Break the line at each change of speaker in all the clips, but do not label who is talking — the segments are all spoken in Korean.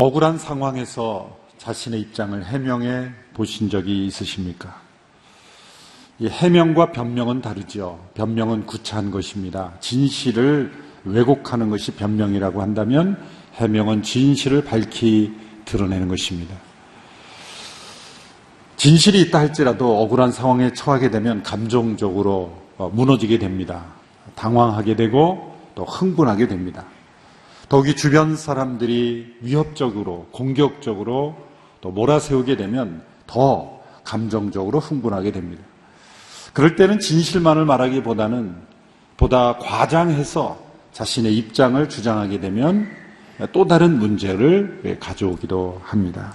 억울한 상황에서 자신의 입장을 해명해 보신 적이 있으십니까? 이 해명과 변명은 다르죠. 변명은 구차한 것입니다. 진실을 왜곡하는 것이 변명이라고 한다면 해명은 진실을 밝히 드러내는 것입니다. 진실이 있다 할지라도 억울한 상황에 처하게 되면 감정적으로 어, 무너지게 됩니다. 당황하게 되고 또 흥분하게 됩니다. 더욱이 주변 사람들이 위협적으로, 공격적으로 또 몰아세우게 되면 더 감정적으로 흥분하게 됩니다. 그럴 때는 진실만을 말하기보다는 보다 과장해서 자신의 입장을 주장하게 되면 또 다른 문제를 가져오기도 합니다.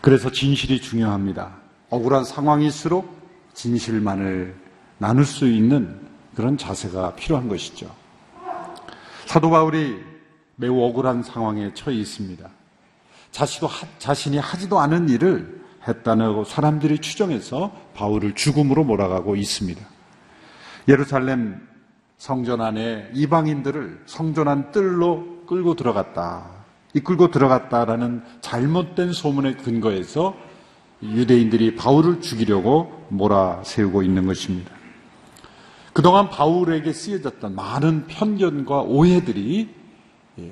그래서 진실이 중요합니다. 억울한 상황일수록 진실만을 나눌 수 있는 그런 자세가 필요한 것이죠. 사도 바울이 매우 억울한 상황에 처해 있습니다. 자신도 자신이 하지도 않은 일을 했다고 사람들이 추정해서 바울을 죽음으로 몰아가고 있습니다. 예루살렘 성전 안에 이방인들을 성전 안 뜰로 끌고 들어갔다. 이끌고 들어갔다라는 잘못된 소문의 근거에서 유대인들이 바울을 죽이려고 몰아세우고 있는 것입니다. 그동안 바울에게 쓰여졌던 많은 편견과 오해들이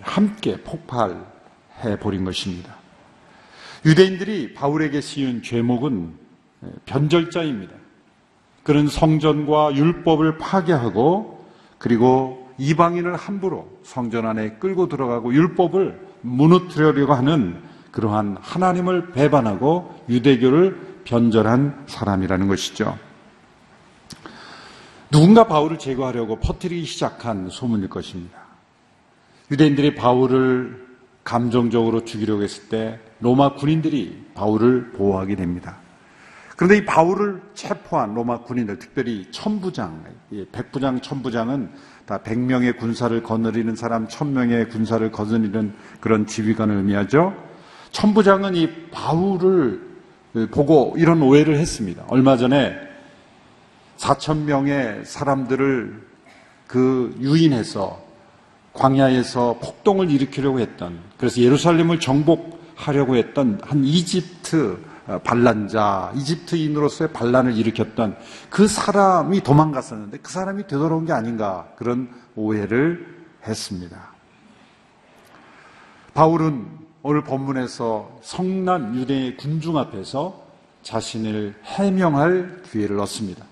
함께 폭발해 버린 것입니다. 유대인들이 바울에게 씌운 죄목은 변절자입니다. 그런 성전과 율법을 파괴하고 그리고 이방인을 함부로 성전 안에 끌고 들어가고 율법을 무너뜨리려고 하는 그러한 하나님을 배반하고 유대교를 변절한 사람이라는 것이죠. 누군가 바울을 제거하려고 퍼뜨리기 시작한 소문일 것입니다. 유대인들이 바울을 감정적으로 죽이려고 했을 때 로마 군인들이 바울을 보호하게 됩니다. 그런데 이 바울을 체포한 로마 군인들, 특별히 천부장, 백부장, 천부장은 다 100명의 군사를 거느리는 사람, 1000명의 군사를 거느리는 그런 지휘관을 의미하죠. 천부장은 이 바울을 보고 이런 오해를 했습니다. 얼마 전에 4천 명의 사람들을 그 유인해서 광야에서 폭동을 일으키려고 했던 그래서 예루살렘을 정복하려고 했던 한 이집트 어, 반란자, 이집트인으로서의 반란을 일으켰던 그 사람이 도망갔었는데 그 사람이 되돌아온 게 아닌가 그런 오해를 했습니다. 바울은 오늘 본문에서 성난 유대의 군중 앞에서 자신을 해명할 기회를 얻습니다.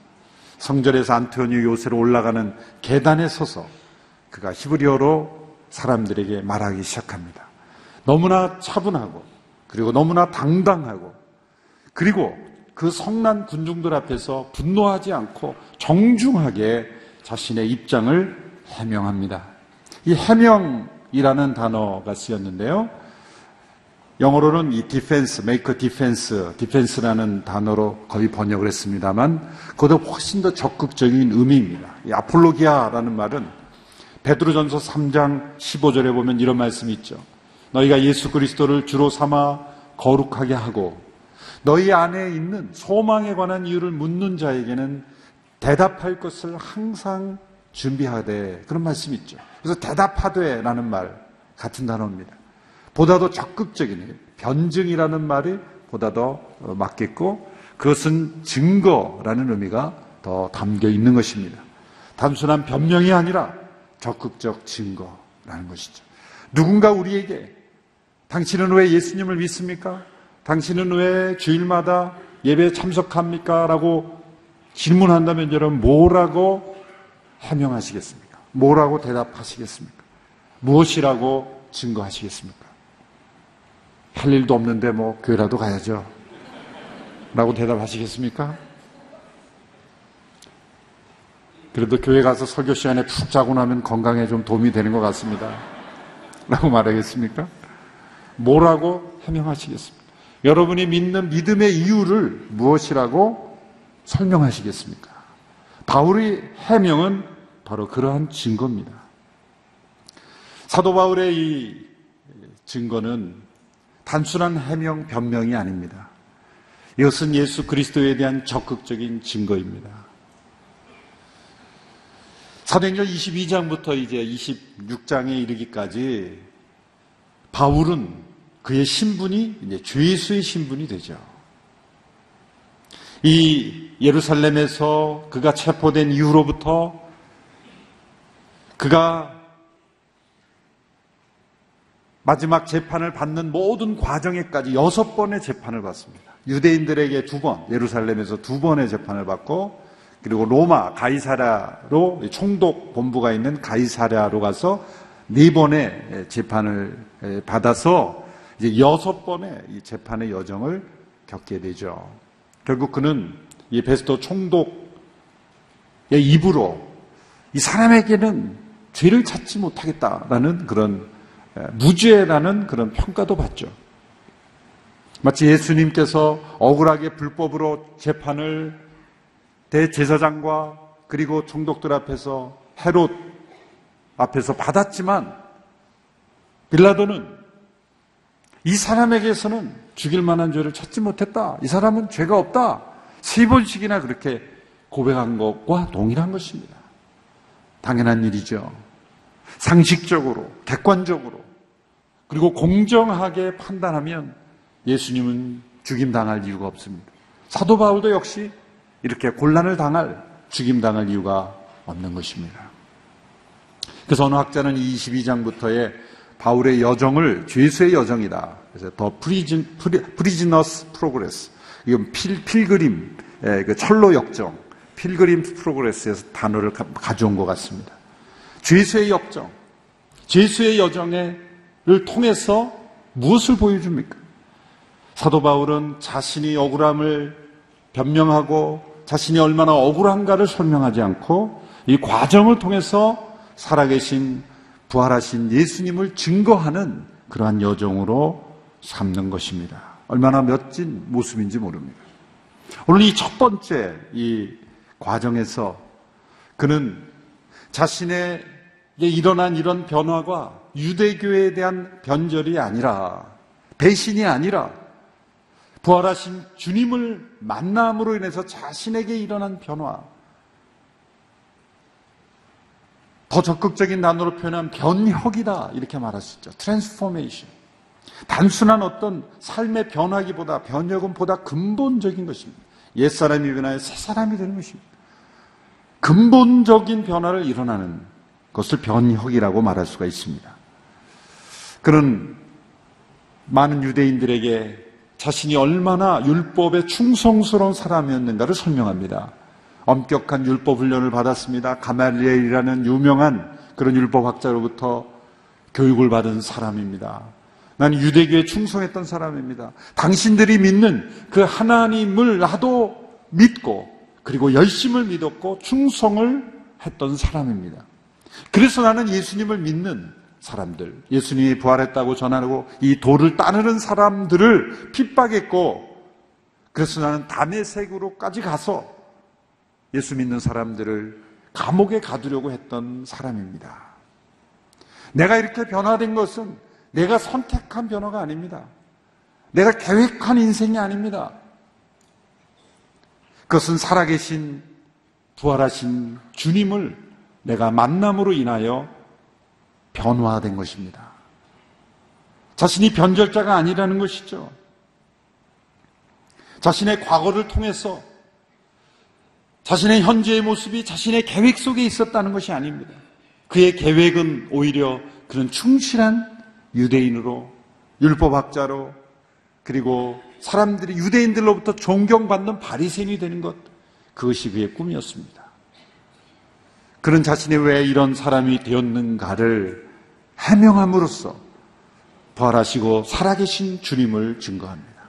성전에서 안토니오 요새로 올라가는 계단에 서서 그가 히브리어로 사람들에게 말하기 시작합니다. 너무나 차분하고 그리고 너무나 당당하고 그리고 그 성난 군중들 앞에서 분노하지 않고 정중하게 자신의 입장을 해명합니다. 이 해명이라는 단어가 쓰였는데요. 영어로는 이 defense, make a defense, defense라는 단어로 거의 번역을 했습니다만 그보다 훨씬 더 적극적인 의미입니다. 이 ἀπολογία라는 말은 베드로전서 3장 15절에 보면 이런 말씀이 있죠. 너희가 예수 그리스도를 주로 삼아 거룩하게 하고 너희 안에 있는 소망에 관한 이유를 묻는 자에게는 대답할 것을 항상 준비하되 그런 말씀이 있죠. 그래서 대답하되라는 말 같은 단어입니다. 보다 더 적극적인 변증이라는 말이 보다 더 어, 맞겠고 그것은 증거라는 의미가 더 담겨 있는 것입니다. 단순한 변명이 아니라 적극적 증거라는 것이죠. 누군가 우리에게 당신은 왜 예수님을 믿습니까? 당신은 왜 주일마다 예배에 참석합니까? 라고 질문한다면 여러분 뭐라고 해명하시겠습니까? 뭐라고 대답하시겠습니까? 무엇이라고 증거하시겠습니까? 할 일도 없는데 뭐 교회라도 가야죠. 라고 대답하시겠습니까? 그래도 교회 가서 설교 시간에 푹 자고 나면 건강에 좀 도움이 되는 것 같습니다. 라고 말하겠습니까? 뭐라고 해명하시겠습니까? 여러분이 믿는 믿음의 이유를 무엇이라고 설명하시겠습니까? 바울의 해명은 바로 그러한 증거입니다. 사도 바울의 이 증거는 단순한 해명, 변명이 아닙니다. 이것은 예수 그리스도에 대한 적극적인 증거입니다. 사도행전 22장부터 이제 26장에 이르기까지 바울은 그의 신분이 이제 죄수의 신분이 되죠. 이 예루살렘에서 그가 체포된 이후로부터 그가 마지막 재판을 받는 모든 과정에까지 여섯 번의 재판을 받습니다. 유대인들에게 두 번, 예루살렘에서 두 번의 재판을 받고, 그리고 로마 가이사라로 총독 본부가 있는 가이사라로 가서 네 번의 재판을 받아서 이제 여섯 번의 이 재판의 여정을 겪게 되죠. 결국 그는 이 베스토 총독의 입으로 이 사람에게는 죄를 찾지 못하겠다라는 그런 무죄라는 그런 평가도 받죠. 마치 예수님께서 억울하게 불법으로 재판을 대제사장과 그리고 총독들 앞에서 헤롯 앞에서 받았지만 빌라도는 이 사람에게서는 죽일 만한 죄를 찾지 못했다. 이 사람은 죄가 없다. 세 번씩이나 그렇게 고백한 것과 동일한 것입니다. 당연한 일이죠. 상식적으로, 객관적으로, 그리고 공정하게 판단하면 예수님은 죽임 당할 이유가 없습니다. 사도 바울도 역시 이렇게 곤란을 당할 죽임 당할 이유가 없는 것입니다. 그래서 어느 학자는 22장부터의 바울의 여정을 죄수의 여정이다. 그래서 the prison, prisoner's progress. 이건 pil, pilgrim, 그 천로 역정, Pilgrim Progress에서 단어를 가져온 것 같습니다. 죄수의 역정, 죄수의 여정 을 통해서 무엇을 보여줍니까? 사도 바울은 자신이 억울함을 변명하고 자신이 얼마나 억울한가를 설명하지 않고 이 과정을 통해서 살아계신 부활하신 예수님을 증거하는 그러한 여정으로 삼는 것입니다. 얼마나 멋진 모습인지 모릅니다. 오늘 이 첫 번째 이 과정에서 그는 자신에게 일어난 이런 변화가 유대교에 대한 변절이 아니라 배신이 아니라 부활하신 주님을 만남으로 인해서 자신에게 일어난 변화 더 적극적인 단어로 표현하면 변혁이다 이렇게 말할 수 있죠. transformation. 단순한 어떤 삶의 변화기보다 변혁은 보다 근본적인 것입니다. 옛사람이 변화해 새사람이 되는 것입니다. 근본적인 변화를 일어나는 것을 변혁이라고 말할 수가 있습니다. 그는 많은 유대인들에게 자신이 얼마나 율법에 충성스러운 사람이었는가를 설명합니다. 엄격한 율법 훈련을 받았습니다. 가말리엘이라는 유명한 그런 율법학자로부터 교육을 받은 사람입니다. 나는 유대교에 충성했던 사람입니다. 당신들이 믿는 그 하나님을 나도 믿고 그리고 열심을 믿었고 충성을 했던 사람입니다. 그래서 나는 예수님을 믿는 사람들, 예수님이 부활했다고 전하고 이 도를 따르는 사람들을 핍박했고 그래서 나는 담의색으로까지 가서 예수 믿는 사람들을 감옥에 가두려고 했던 사람입니다. 내가 이렇게 변화된 것은 내가 선택한 변화가 아닙니다. 내가 계획한 인생이 아닙니다. 그것은 살아계신 부활하신 주님을 내가 만남으로 인하여 변화된 것입니다. 자신이 변절자가 아니라는 것이죠. 자신의 과거를 통해서 자신의 현재의 모습이 자신의 계획 속에 있었다는 것이 아닙니다. 그의 계획은 오히려 그런 충실한 유대인으로 율법학자로 그리고 사람들이 유대인들로부터 존경받는 바리새인이 되는 것 그것이 그의 꿈이었습니다. 그런 자신이 왜 이런 사람이 되었는가를 해명함으로써 부활하시고 살아계신 주님을 증거합니다.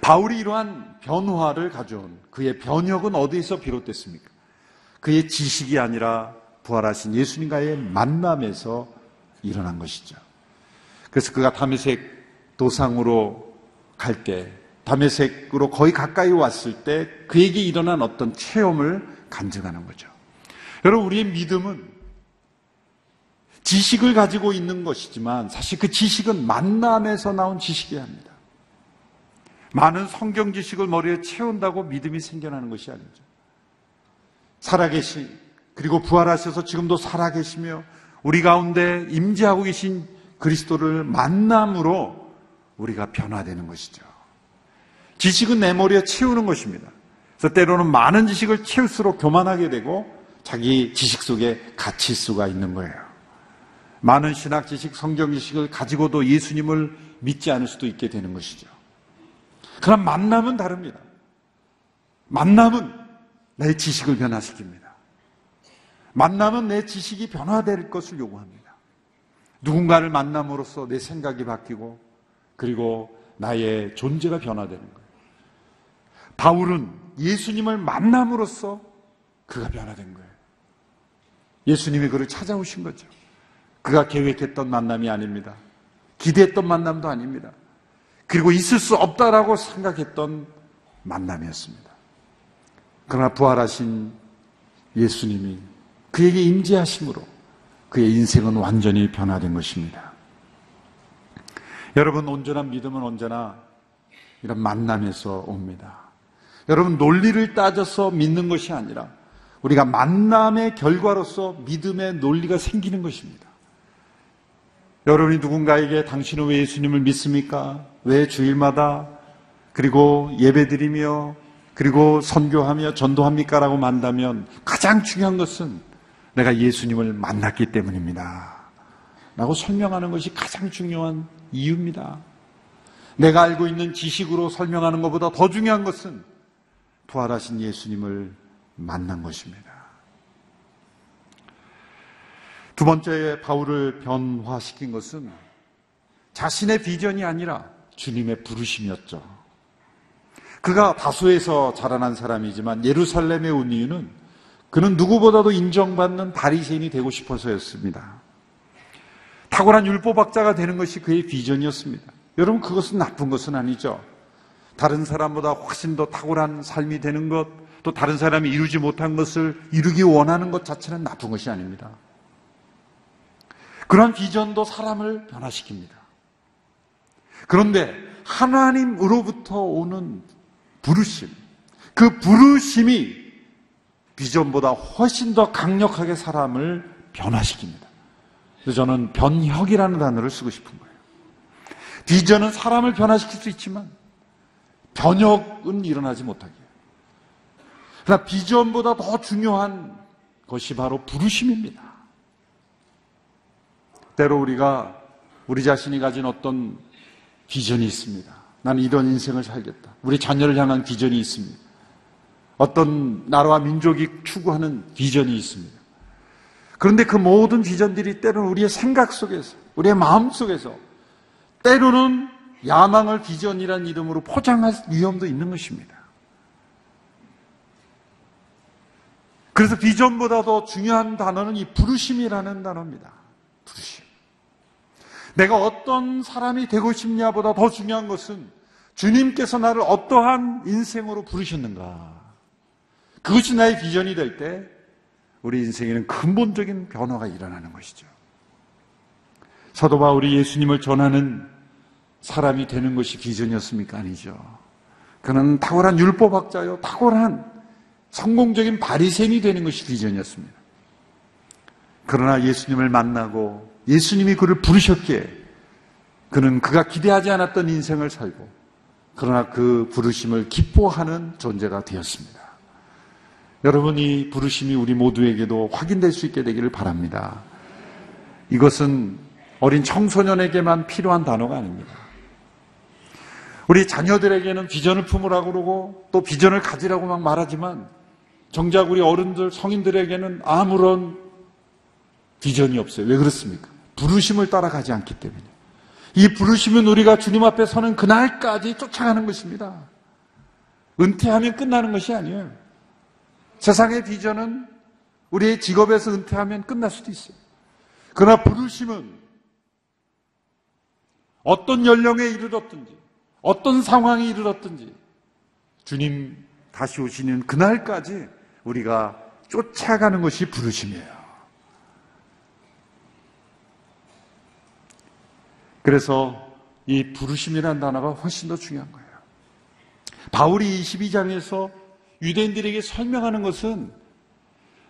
바울이 이러한 변화를 가져온 그의 변혁은 어디에서 비롯됐습니까? 그의 지식이 아니라 부활하신 예수님과의 만남에서 일어난 것이죠. 그래서 그가 담에색 도상으로 갈 때, 담에색으로 거의 가까이 왔을 때 그에게 일어난 어떤 체험을 간증하는 거죠. 여러분, 우리의 믿음은 지식을 가지고 있는 것이지만 사실 그 지식은 만남에서 나온 지식이야 합니다. 많은 성경 지식을 머리에 채운다고 믿음이 생겨나는 것이 아니죠. 살아계신 그리고 부활하셔서 지금도 살아계시며 우리 가운데 임재하고 계신 그리스도를 만남으로 우리가 변화되는 것이죠. 지식은 내 머리에 채우는 것입니다. 그래서 때로는 많은 지식을 채울수록 교만하게 되고 자기 지식 속에 갇힐 수가 있는 거예요. 많은 신학 지식, 성경 지식을 가지고도 예수님을 믿지 않을 수도 있게 되는 것이죠. 그럼 만남은 다릅니다. 만남은 내 지식을 변화시킵니다. 만남은 내 지식이 변화될 것을 요구합니다. 누군가를 만남으로써 내 생각이 바뀌고 그리고 나의 존재가 변화되는 거예요. 바울은 예수님을 만남으로써 그가 변화된 거예요. 예수님이 그를 찾아오신 거죠. 그가 계획했던 만남이 아닙니다. 기대했던 만남도 아닙니다. 그리고 있을 수 없다라고 생각했던 만남이었습니다. 그러나 부활하신 예수님이 그에게 임재하심으로 그의 인생은 완전히 변화된 것입니다. 여러분, 온전한 믿음은 언제나 이런 만남에서 옵니다. 여러분, 논리를 따져서 믿는 것이 아니라 우리가 만남의 결과로서 믿음의 논리가 생기는 것입니다. 여러분이 누군가에게 당신은 왜 예수님을 믿습니까? 왜 주일마다 그리고 예배드리며 그리고 선교하며 전도합니까? 라고 만다면 가장 중요한 것은 내가 예수님을 만났기 때문입니다. 라고 설명하는 것이 가장 중요한 이유입니다. 내가 알고 있는 지식으로 설명하는 것보다 더 중요한 것은 부활하신 예수님을 만난 것입니다. 두 번째 바울을 변화시킨 것은 자신의 비전이 아니라 주님의 부르심이었죠. 그가 다소에서 자라난 사람이지만 예루살렘에 온 이유는 그는 누구보다도 인정받는 바리새인이 되고 싶어서였습니다. 탁월한 율법학자가 되는 것이 그의 비전이었습니다. 여러분 그것은 나쁜 것은 아니죠. 다른 사람보다 훨씬 더 탁월한 삶이 되는 것, 또 다른 사람이 이루지 못한 것을 이루기 원하는 것 자체는 나쁜 것이 아닙니다. 그런 비전도 사람을 변화시킵니다. 그런데 하나님으로부터 오는 부르심, 그 부르심이 비전보다 훨씬 더 강력하게 사람을 변화시킵니다. 그래서 저는 변혁이라는 단어를 쓰고 싶은 거예요. 비전은 사람을 변화시킬 수 있지만 변혁은 일어나지 못하게. 그러나 비전보다 더 중요한 것이 바로 부르심입니다. 때로 우리가 우리 자신이 가진 어떤 비전이 있습니다. 나는 이런 인생을 살겠다. 우리 자녀를 향한 비전이 있습니다. 어떤 나라와 민족이 추구하는 비전이 있습니다. 그런데 그 모든 비전들이 때로는 우리의 생각 속에서, 우리의 마음 속에서, 때로는 야망을 비전이라는 이름으로 포장할 위험도 있는 것입니다. 그래서 비전보다 도 중요한 단어는 이 부르심이라는 단어입니다. 내가 어떤 사람이 되고 싶냐보다 더 중요한 것은 주님께서 나를 어떠한 인생으로 부르셨는가. 그것이 나의 비전이 될 때 우리 인생에는 근본적인 변화가 일어나는 것이죠. 사도 바울이 예수님을 전하는 사람이 되는 것이 비전이었습니까? 아니죠. 그는 탁월한 율법학자요, 탁월한 성공적인 바리새인이 되는 것이 비전이었습니다. 그러나 예수님을 만나고 예수님이 그를 부르셨기에 그는 그가 기대하지 않았던 인생을 살고 그러나 그 부르심을 기뻐하는 존재가 되었습니다. 여러분 이 부르심이 우리 모두에게도 확인될 수 있게 되기를 바랍니다. 이것은 어린 청소년에게만 필요한 단어가 아닙니다. 우리 자녀들에게는 비전을 품으라고 그러고 또 비전을 가지라고 막 말하지만 정작 우리 어른들, 성인들에게는 아무런 비전이 없어요. 왜 그렇습니까? 부르심을 따라가지 않기 때문에. 이 부르심은 우리가 주님 앞에 서는 그날까지 쫓아가는 것입니다. 은퇴하면 끝나는 것이 아니에요. 세상의 비전은 우리의 직업에서 은퇴하면 끝날 수도 있어요. 그러나 부르심은 어떤 연령에 이르렀든지, 어떤 상황에 이르렀든지, 주님 다시 오시는 그날까지 우리가 쫓아가는 것이 부르심이에요. 그래서 이 부르심이라는 단어가 훨씬 더 중요한 거예요. 바울이 22장에서 유대인들에게 설명하는 것은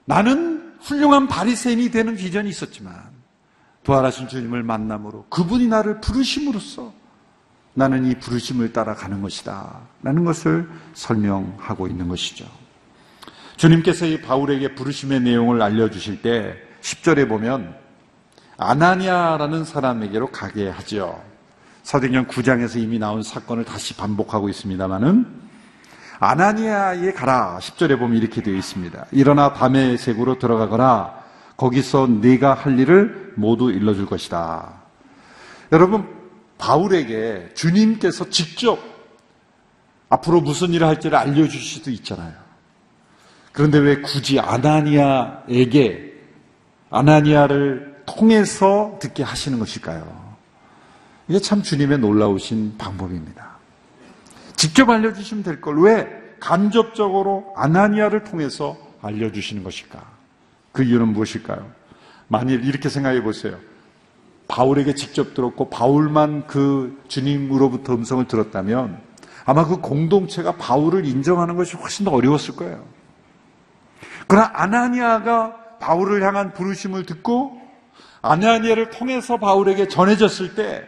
나는 훌륭한 바리새인이 되는 비전이 있었지만 부활하신 주님을 만남으로 그분이 나를 부르심으로써 나는 이 부르심을 따라가는 것이다. 라는 것을 설명하고 있는 것이죠. 주님께서 이 바울에게 부르심의 내용을 알려주실 때 10절에 보면 아나니아라는 사람에게로 가게 하죠. 사도행전 9장에서 이미 나온 사건을 다시 반복하고 있습니다만은 아나니아에 가라 10절에 보면 이렇게 되어 있습니다. 일어나 밤의 색으로 들어가거나 거기서 네가 할 일을 모두 일러줄 것이다. 여러분 바울에게 주님께서 직접 앞으로 무슨 일을 할지를 알려주실 수도 있잖아요. 그런데 왜 굳이 아나니아에게 아나니아를 통해서 듣게 하시는 것일까요? 이게 참 주님의 놀라우신 방법입니다. 직접 알려주시면 될 걸 왜 간접적으로 아나니아를 통해서 알려주시는 것일까? 그 이유는 무엇일까요? 만일 이렇게 생각해 보세요. 바울에게 직접 들었고 바울만 그 주님으로부터 음성을 들었다면 아마 그 공동체가 바울을 인정하는 것이 훨씬 더 어려웠을 거예요. 그러나 아나니아가 바울을 향한 부르심을 듣고 아나니아를 통해서 바울에게 전해졌을 때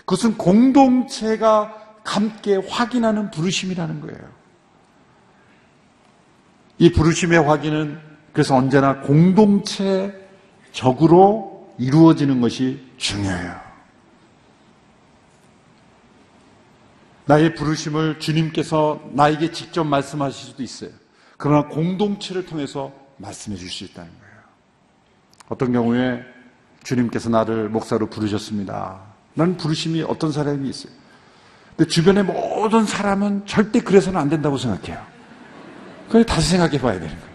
그것은 공동체가 함께 확인하는 부르심이라는 거예요. 이 부르심의 확인은 그래서 언제나 공동체적으로 이루어지는 것이 중요해요. 나의 부르심을 주님께서 나에게 직접 말씀하실 수도 있어요. 그러나 공동체를 통해서 말씀해 줄 수 있다는 거예요. 어떤 경우에 주님께서 나를 목사로 부르셨습니다. 나는 부르심이 어떤 사람이 있어요. 근데 주변의 모든 사람은 절대 그래서는 안 된다고 생각해요. 그걸 다시 생각해 봐야 되는 거예요.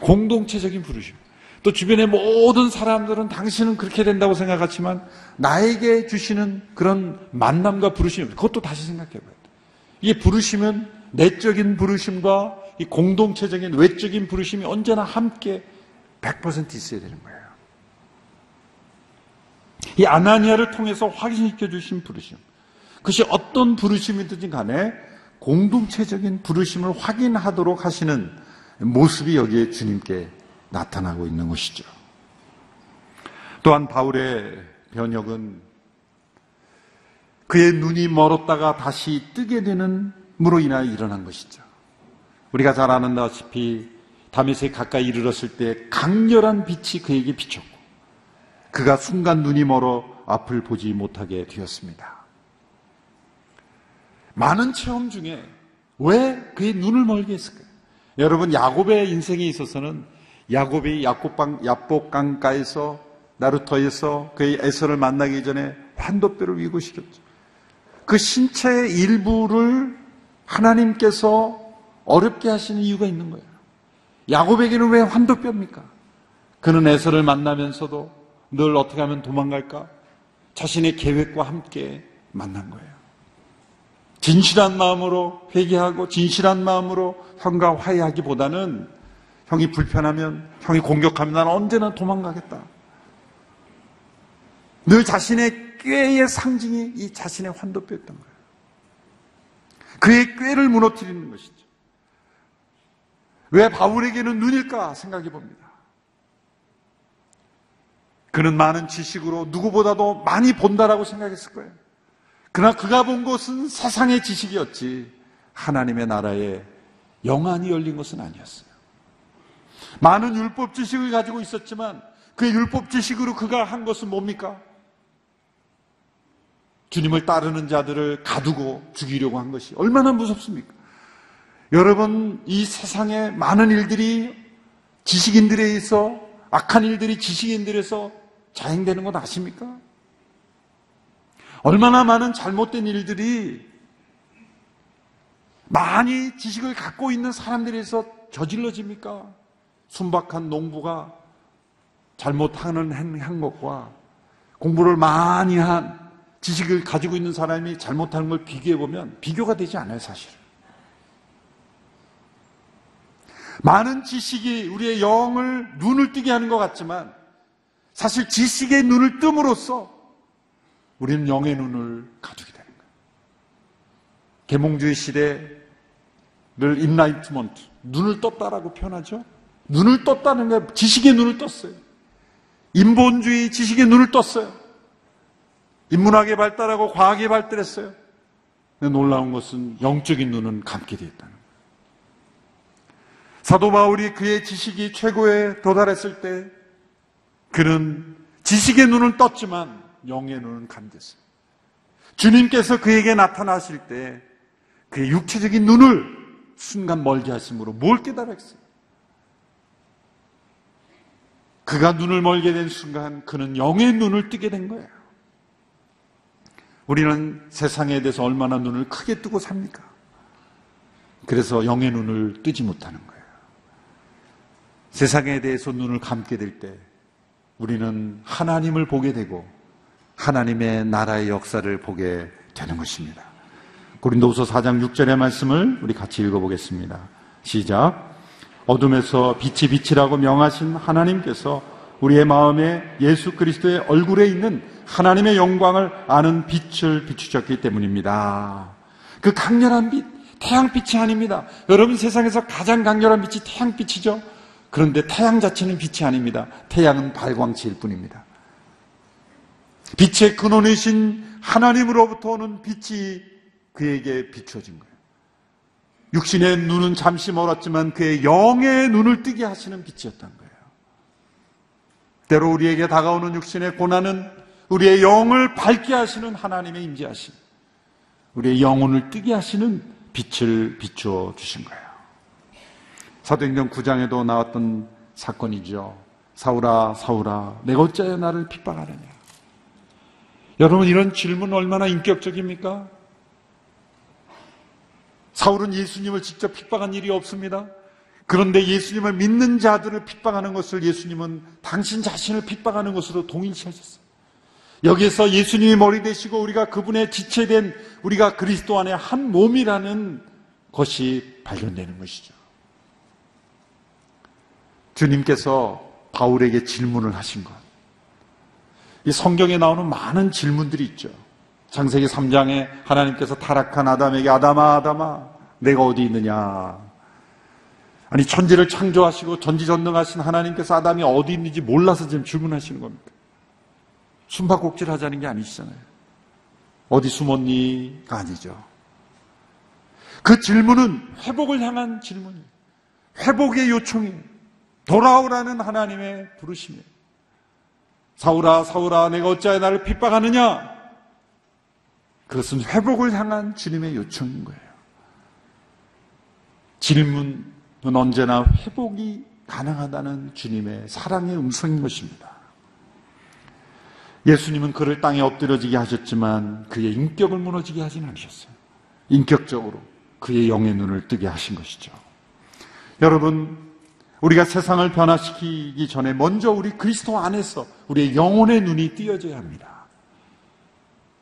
공동체적인 부르심. 또 주변의 모든 사람들은 당신은 그렇게 된다고 생각하지만 나에게 주시는 그런 만남과 부르심, 그것도 다시 생각해 봐야 돼요. 이게 부르심은 내적인 부르심과 이 공동체적인 외적인 부르심이 언제나 함께 100% 있어야 되는 거예요. 이 아나니아를 통해서 확인시켜 주신 부르심. 그것이 어떤 부르심이든지 간에 공동체적인 부르심을 확인하도록 하시는 모습이 여기에 주님께 나타나고 있는 것이죠. 또한 바울의 변혁은 그의 눈이 멀었다가 다시 뜨게 되는 무로 인하여 일어난 것이죠. 우리가 잘 아는다시피 다윗에 가까이 이르렀을 때 강렬한 빛이 그에게 비쳤고 그가 순간 눈이 멀어 앞을 보지 못하게 되었습니다. 많은 체험 중에 왜 그의 눈을 멀게 했을까요? 여러분 야곱의 인생에 있어서는 야곱이 야곱강 야복강가에서 나루터에서 그의 에서를 만나기 전에 환도뼈를 위고시켰죠. 그 신체의 일부를 하나님께서 어렵게 하시는 이유가 있는 거예요. 야곱에게는 왜 환도뼈입니까? 그는 에서를 만나면서도 늘 어떻게 하면 도망갈까? 자신의 계획과 함께 만난 거예요. 진실한 마음으로 회개하고 진실한 마음으로 형과 화해하기보다는 형이 불편하면 형이 공격하면 나는 언제나 도망가겠다. 늘 자신의 꾀의 상징이 이 자신의 환도뼈였던 거예요. 그의 꾀를 무너뜨리는 것이죠. 왜 바울에게는 눈일까 생각해 봅니다. 그는 많은 지식으로 누구보다도 많이 본다라고 생각했을 거예요. 그러나 그가 본 것은 세상의 지식이었지 하나님의 나라에 영안이 열린 것은 아니었어요. 많은 율법 지식을 가지고 있었지만 그 율법 지식으로 그가 한 것은 뭡니까? 주님을 따르는 자들을 가두고 죽이려고 한 것이 얼마나 무섭습니까? 여러분, 이 세상에 많은 일들이 지식인들에 의해서 악한 일들이 지식인들에서 자행되는 것 아십니까? 얼마나 많은 잘못된 일들이 많이 지식을 갖고 있는 사람들에서 저질러집니까? 순박한 농부가 잘못하는 한 것과 공부를 많이 한 지식을 가지고 있는 사람이 잘못하는 걸 비교해 보면 비교가 되지 않아요, 사실. 많은 지식이 우리의 영을 눈을 뜨게 하는 것 같지만 사실 지식의 눈을 뜸으로써 우리는 영의 눈을 가지게 되는 거예요. 계몽주의 시대를 인라이트먼트, 눈을 떴다라고 표현하죠. 눈을 떴다는 게 지식의 눈을 떴어요. 인본주의 지식의 눈을 떴어요. 인문학이 발달하고 과학이 발달했어요. 근데 놀라운 것은 영적인 눈은 감게 되어 있다는 거예요. 사도 바울이 그의 지식이 최고에 도달했을 때 그는 지식의 눈을 떴지만 영의 눈은 감겼어요. 주님께서 그에게 나타나실 때 그의 육체적인 눈을 순간 멀게 하심으로 뭘 깨달았어요? 그가 눈을 멀게 된 순간 그는 영의 눈을 뜨게 된 거예요. 우리는 세상에 대해서 얼마나 눈을 크게 뜨고 삽니까? 그래서 영의 눈을 뜨지 못하는 거예요. 세상에 대해서 눈을 감게 될 때 우리는 하나님을 보게 되고 하나님의 나라의 역사를 보게 되는 것입니다. 고린도후서 4장 6절의 말씀을 우리 같이 읽어보겠습니다. 시작. 어둠에서 빛이 빛이라고 명하신 하나님께서 우리의 마음에 예수 그리스도의 얼굴에 있는 하나님의 영광을 아는 빛을 비추셨기 때문입니다. 그 강렬한 빛, 태양빛이 아닙니다. 여러분 세상에서 가장 강렬한 빛이 태양빛이죠. 그런데 태양 자체는 빛이 아닙니다. 태양은 발광체일 뿐입니다. 빛의 근원이신 하나님으로부터 오는 빛이 그에게 비춰진 거예요. 육신의 눈은 잠시 멀었지만 그의 영의 눈을 뜨게 하시는 빛이었던 거예요. 때로 우리에게 다가오는 육신의 고난은 우리의 영을 밝게 하시는 하나님의 임재하심, 우리의 영혼을 뜨게 하시는 빛을 비추어 주신 거예요. 사도행전 9장에도 나왔던 사건이죠. 사울아, 사울아, 내가 어찌하여 나를 핍박하느냐? 여러분, 이런 질문 얼마나 인격적입니까? 사울은 예수님을 직접 핍박한 일이 없습니다. 그런데 예수님을 믿는 자들을 핍박하는 것을 예수님은 당신 자신을 핍박하는 것으로 동일시하셨어요. 여기에서 예수님이 머리 되시고 우리가 그분의 지체된 우리가 그리스도 안에 한 몸이라는 것이 발견되는 것이죠. 주님께서 바울에게 질문을 하신 것. 이 성경에 나오는 많은 질문들이 있죠. 창세기 3장에 하나님께서 타락한 아담에게 아담아 아담아 내가 어디 있느냐 아니 천지를 창조하시고 전지전능하신 하나님께서 아담이 어디 있는지 몰라서 지금 질문하시는 겁니까? 숨바꼭질 하자는 게 아니시잖아요. 어디 숨었니?가 아니죠. 그 질문은 회복을 향한 질문이에요. 회복의 요청이에요. 돌아오라는 하나님의 부르심이에요. 사울아, 사울아, 내가 어찌하여 나를 핍박하느냐? 그것은 회복을 향한 주님의 요청인 거예요. 질문은 언제나 회복이 가능하다는 주님의 사랑의 음성인 것입니다. 예수님은 그를 땅에 엎드려지게 하셨지만 그의 인격을 무너지게 하진 않으셨어요. 인격적으로 그의 영의 눈을 뜨게 하신 것이죠. 여러분, 우리가 세상을 변화시키기 전에 먼저 우리 그리스도 안에서 우리의 영혼의 눈이 띄어져야 합니다.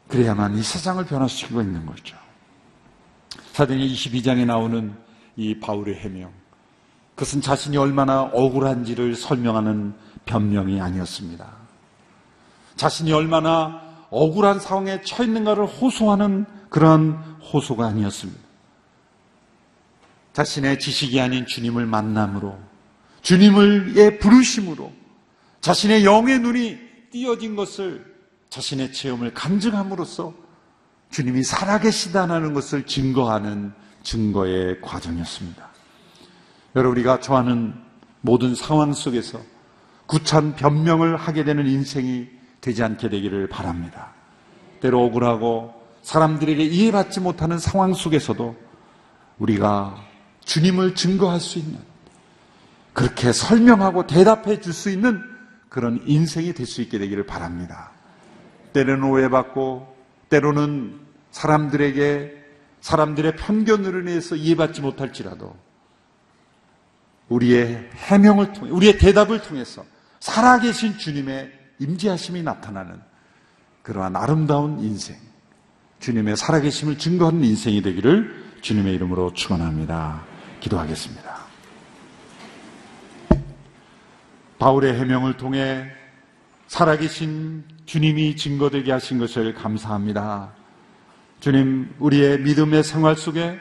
그래야만 이 세상을 변화시키고 있는 거죠. 사도행 22장에 나오는 이 바울의 해명. 그것은 자신이 얼마나 억울한지를 설명하는 변명이 아니었습니다. 자신이 얼마나 억울한 상황에 처해 있는가를 호소하는 그런 호소가 아니었습니다. 자신의 지식이 아닌 주님을 만남으로 주님을의 부르심으로 자신의 영의 눈이 띄어진 것을 자신의 체험을 간증함으로써 주님이 살아계시다는 것을 증거하는 증거의 과정이었습니다. 여러분 우리가 좋아하는 모든 상황 속에서 구찬 변명을 하게 되는 인생이 되지 않게 되기를 바랍니다. 때로 억울하고 사람들에게 이해받지 못하는 상황 속에서도 우리가 주님을 증거할 수 있는 그렇게 설명하고 대답해 줄 수 있는 그런 인생이 될 수 있게 되기를 바랍니다. 때로는 오해받고 때로는 사람들에게 사람들의 편견으로 인해서 이해받지 못할지라도 우리의 해명을 통해 우리의 대답을 통해서 살아계신 주님의 임재하심이 나타나는 그러한 아름다운 인생 주님의 살아계심을 증거하는 인생이 되기를 주님의 이름으로 축원합니다. 기도하겠습니다. 바울의 해명을 통해 살아계신 주님이 증거되게 하신 것을 감사합니다. 주님, 우리의 믿음의 생활 속에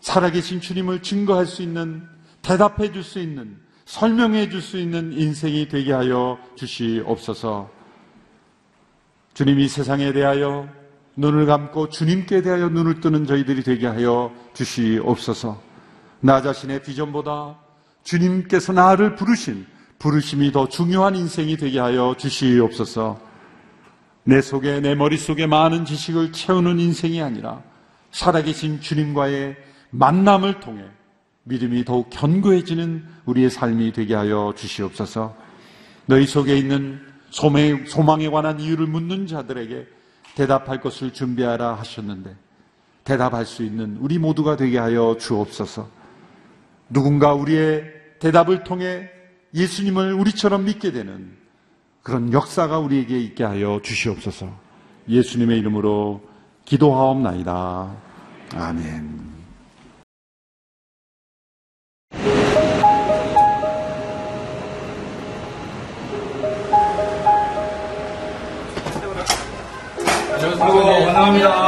살아계신 주님을 증거할 수 있는, 대답해 줄 수 있는, 설명해 줄 수 있는 인생이 되게 하여 주시옵소서. 주님 이 세상에 대하여 눈을 감고 주님께 대하여 눈을 뜨는 저희들이 되게 하여 주시옵소서. 나 자신의 비전보다 주님께서 나를 부르신 부르심이 더 중요한 인생이 되게 하여 주시옵소서. 내 속에 내 머릿속에 많은 지식을 채우는 인생이 아니라 살아계신 주님과의 만남을 통해 믿음이 더욱 견고해지는 우리의 삶이 되게 하여 주시옵소서. 너희 속에 있는 소망- 소망에 관한 이유를 묻는 자들에게 대답할 것을 준비하라 하셨는데 대답할 수 있는 우리 모두가 되게 하여 주옵소서. 누군가 우리의 대답을 통해 예수님을 우리처럼 믿게 되는 그런 역사가 우리에게 있게 하여 주시옵소서. 예수님의 이름으로 기도하옵나이다. 아멘.
아이고 감사합니다.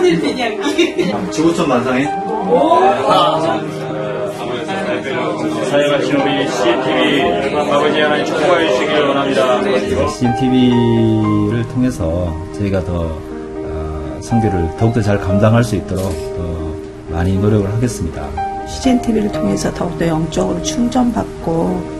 하늘 그냥
지구촌 만상에
사역하신 우리 CTV 아버지 하나님 축복해 주시길 원합니다.
CNTV를 통해서 저희가 더 어, 선교를 더욱더 잘 감당할 수 있도록 더 많이 노력을 하겠습니다.
CGN TV를 통해서 더욱더 영적으로 충전받고 아,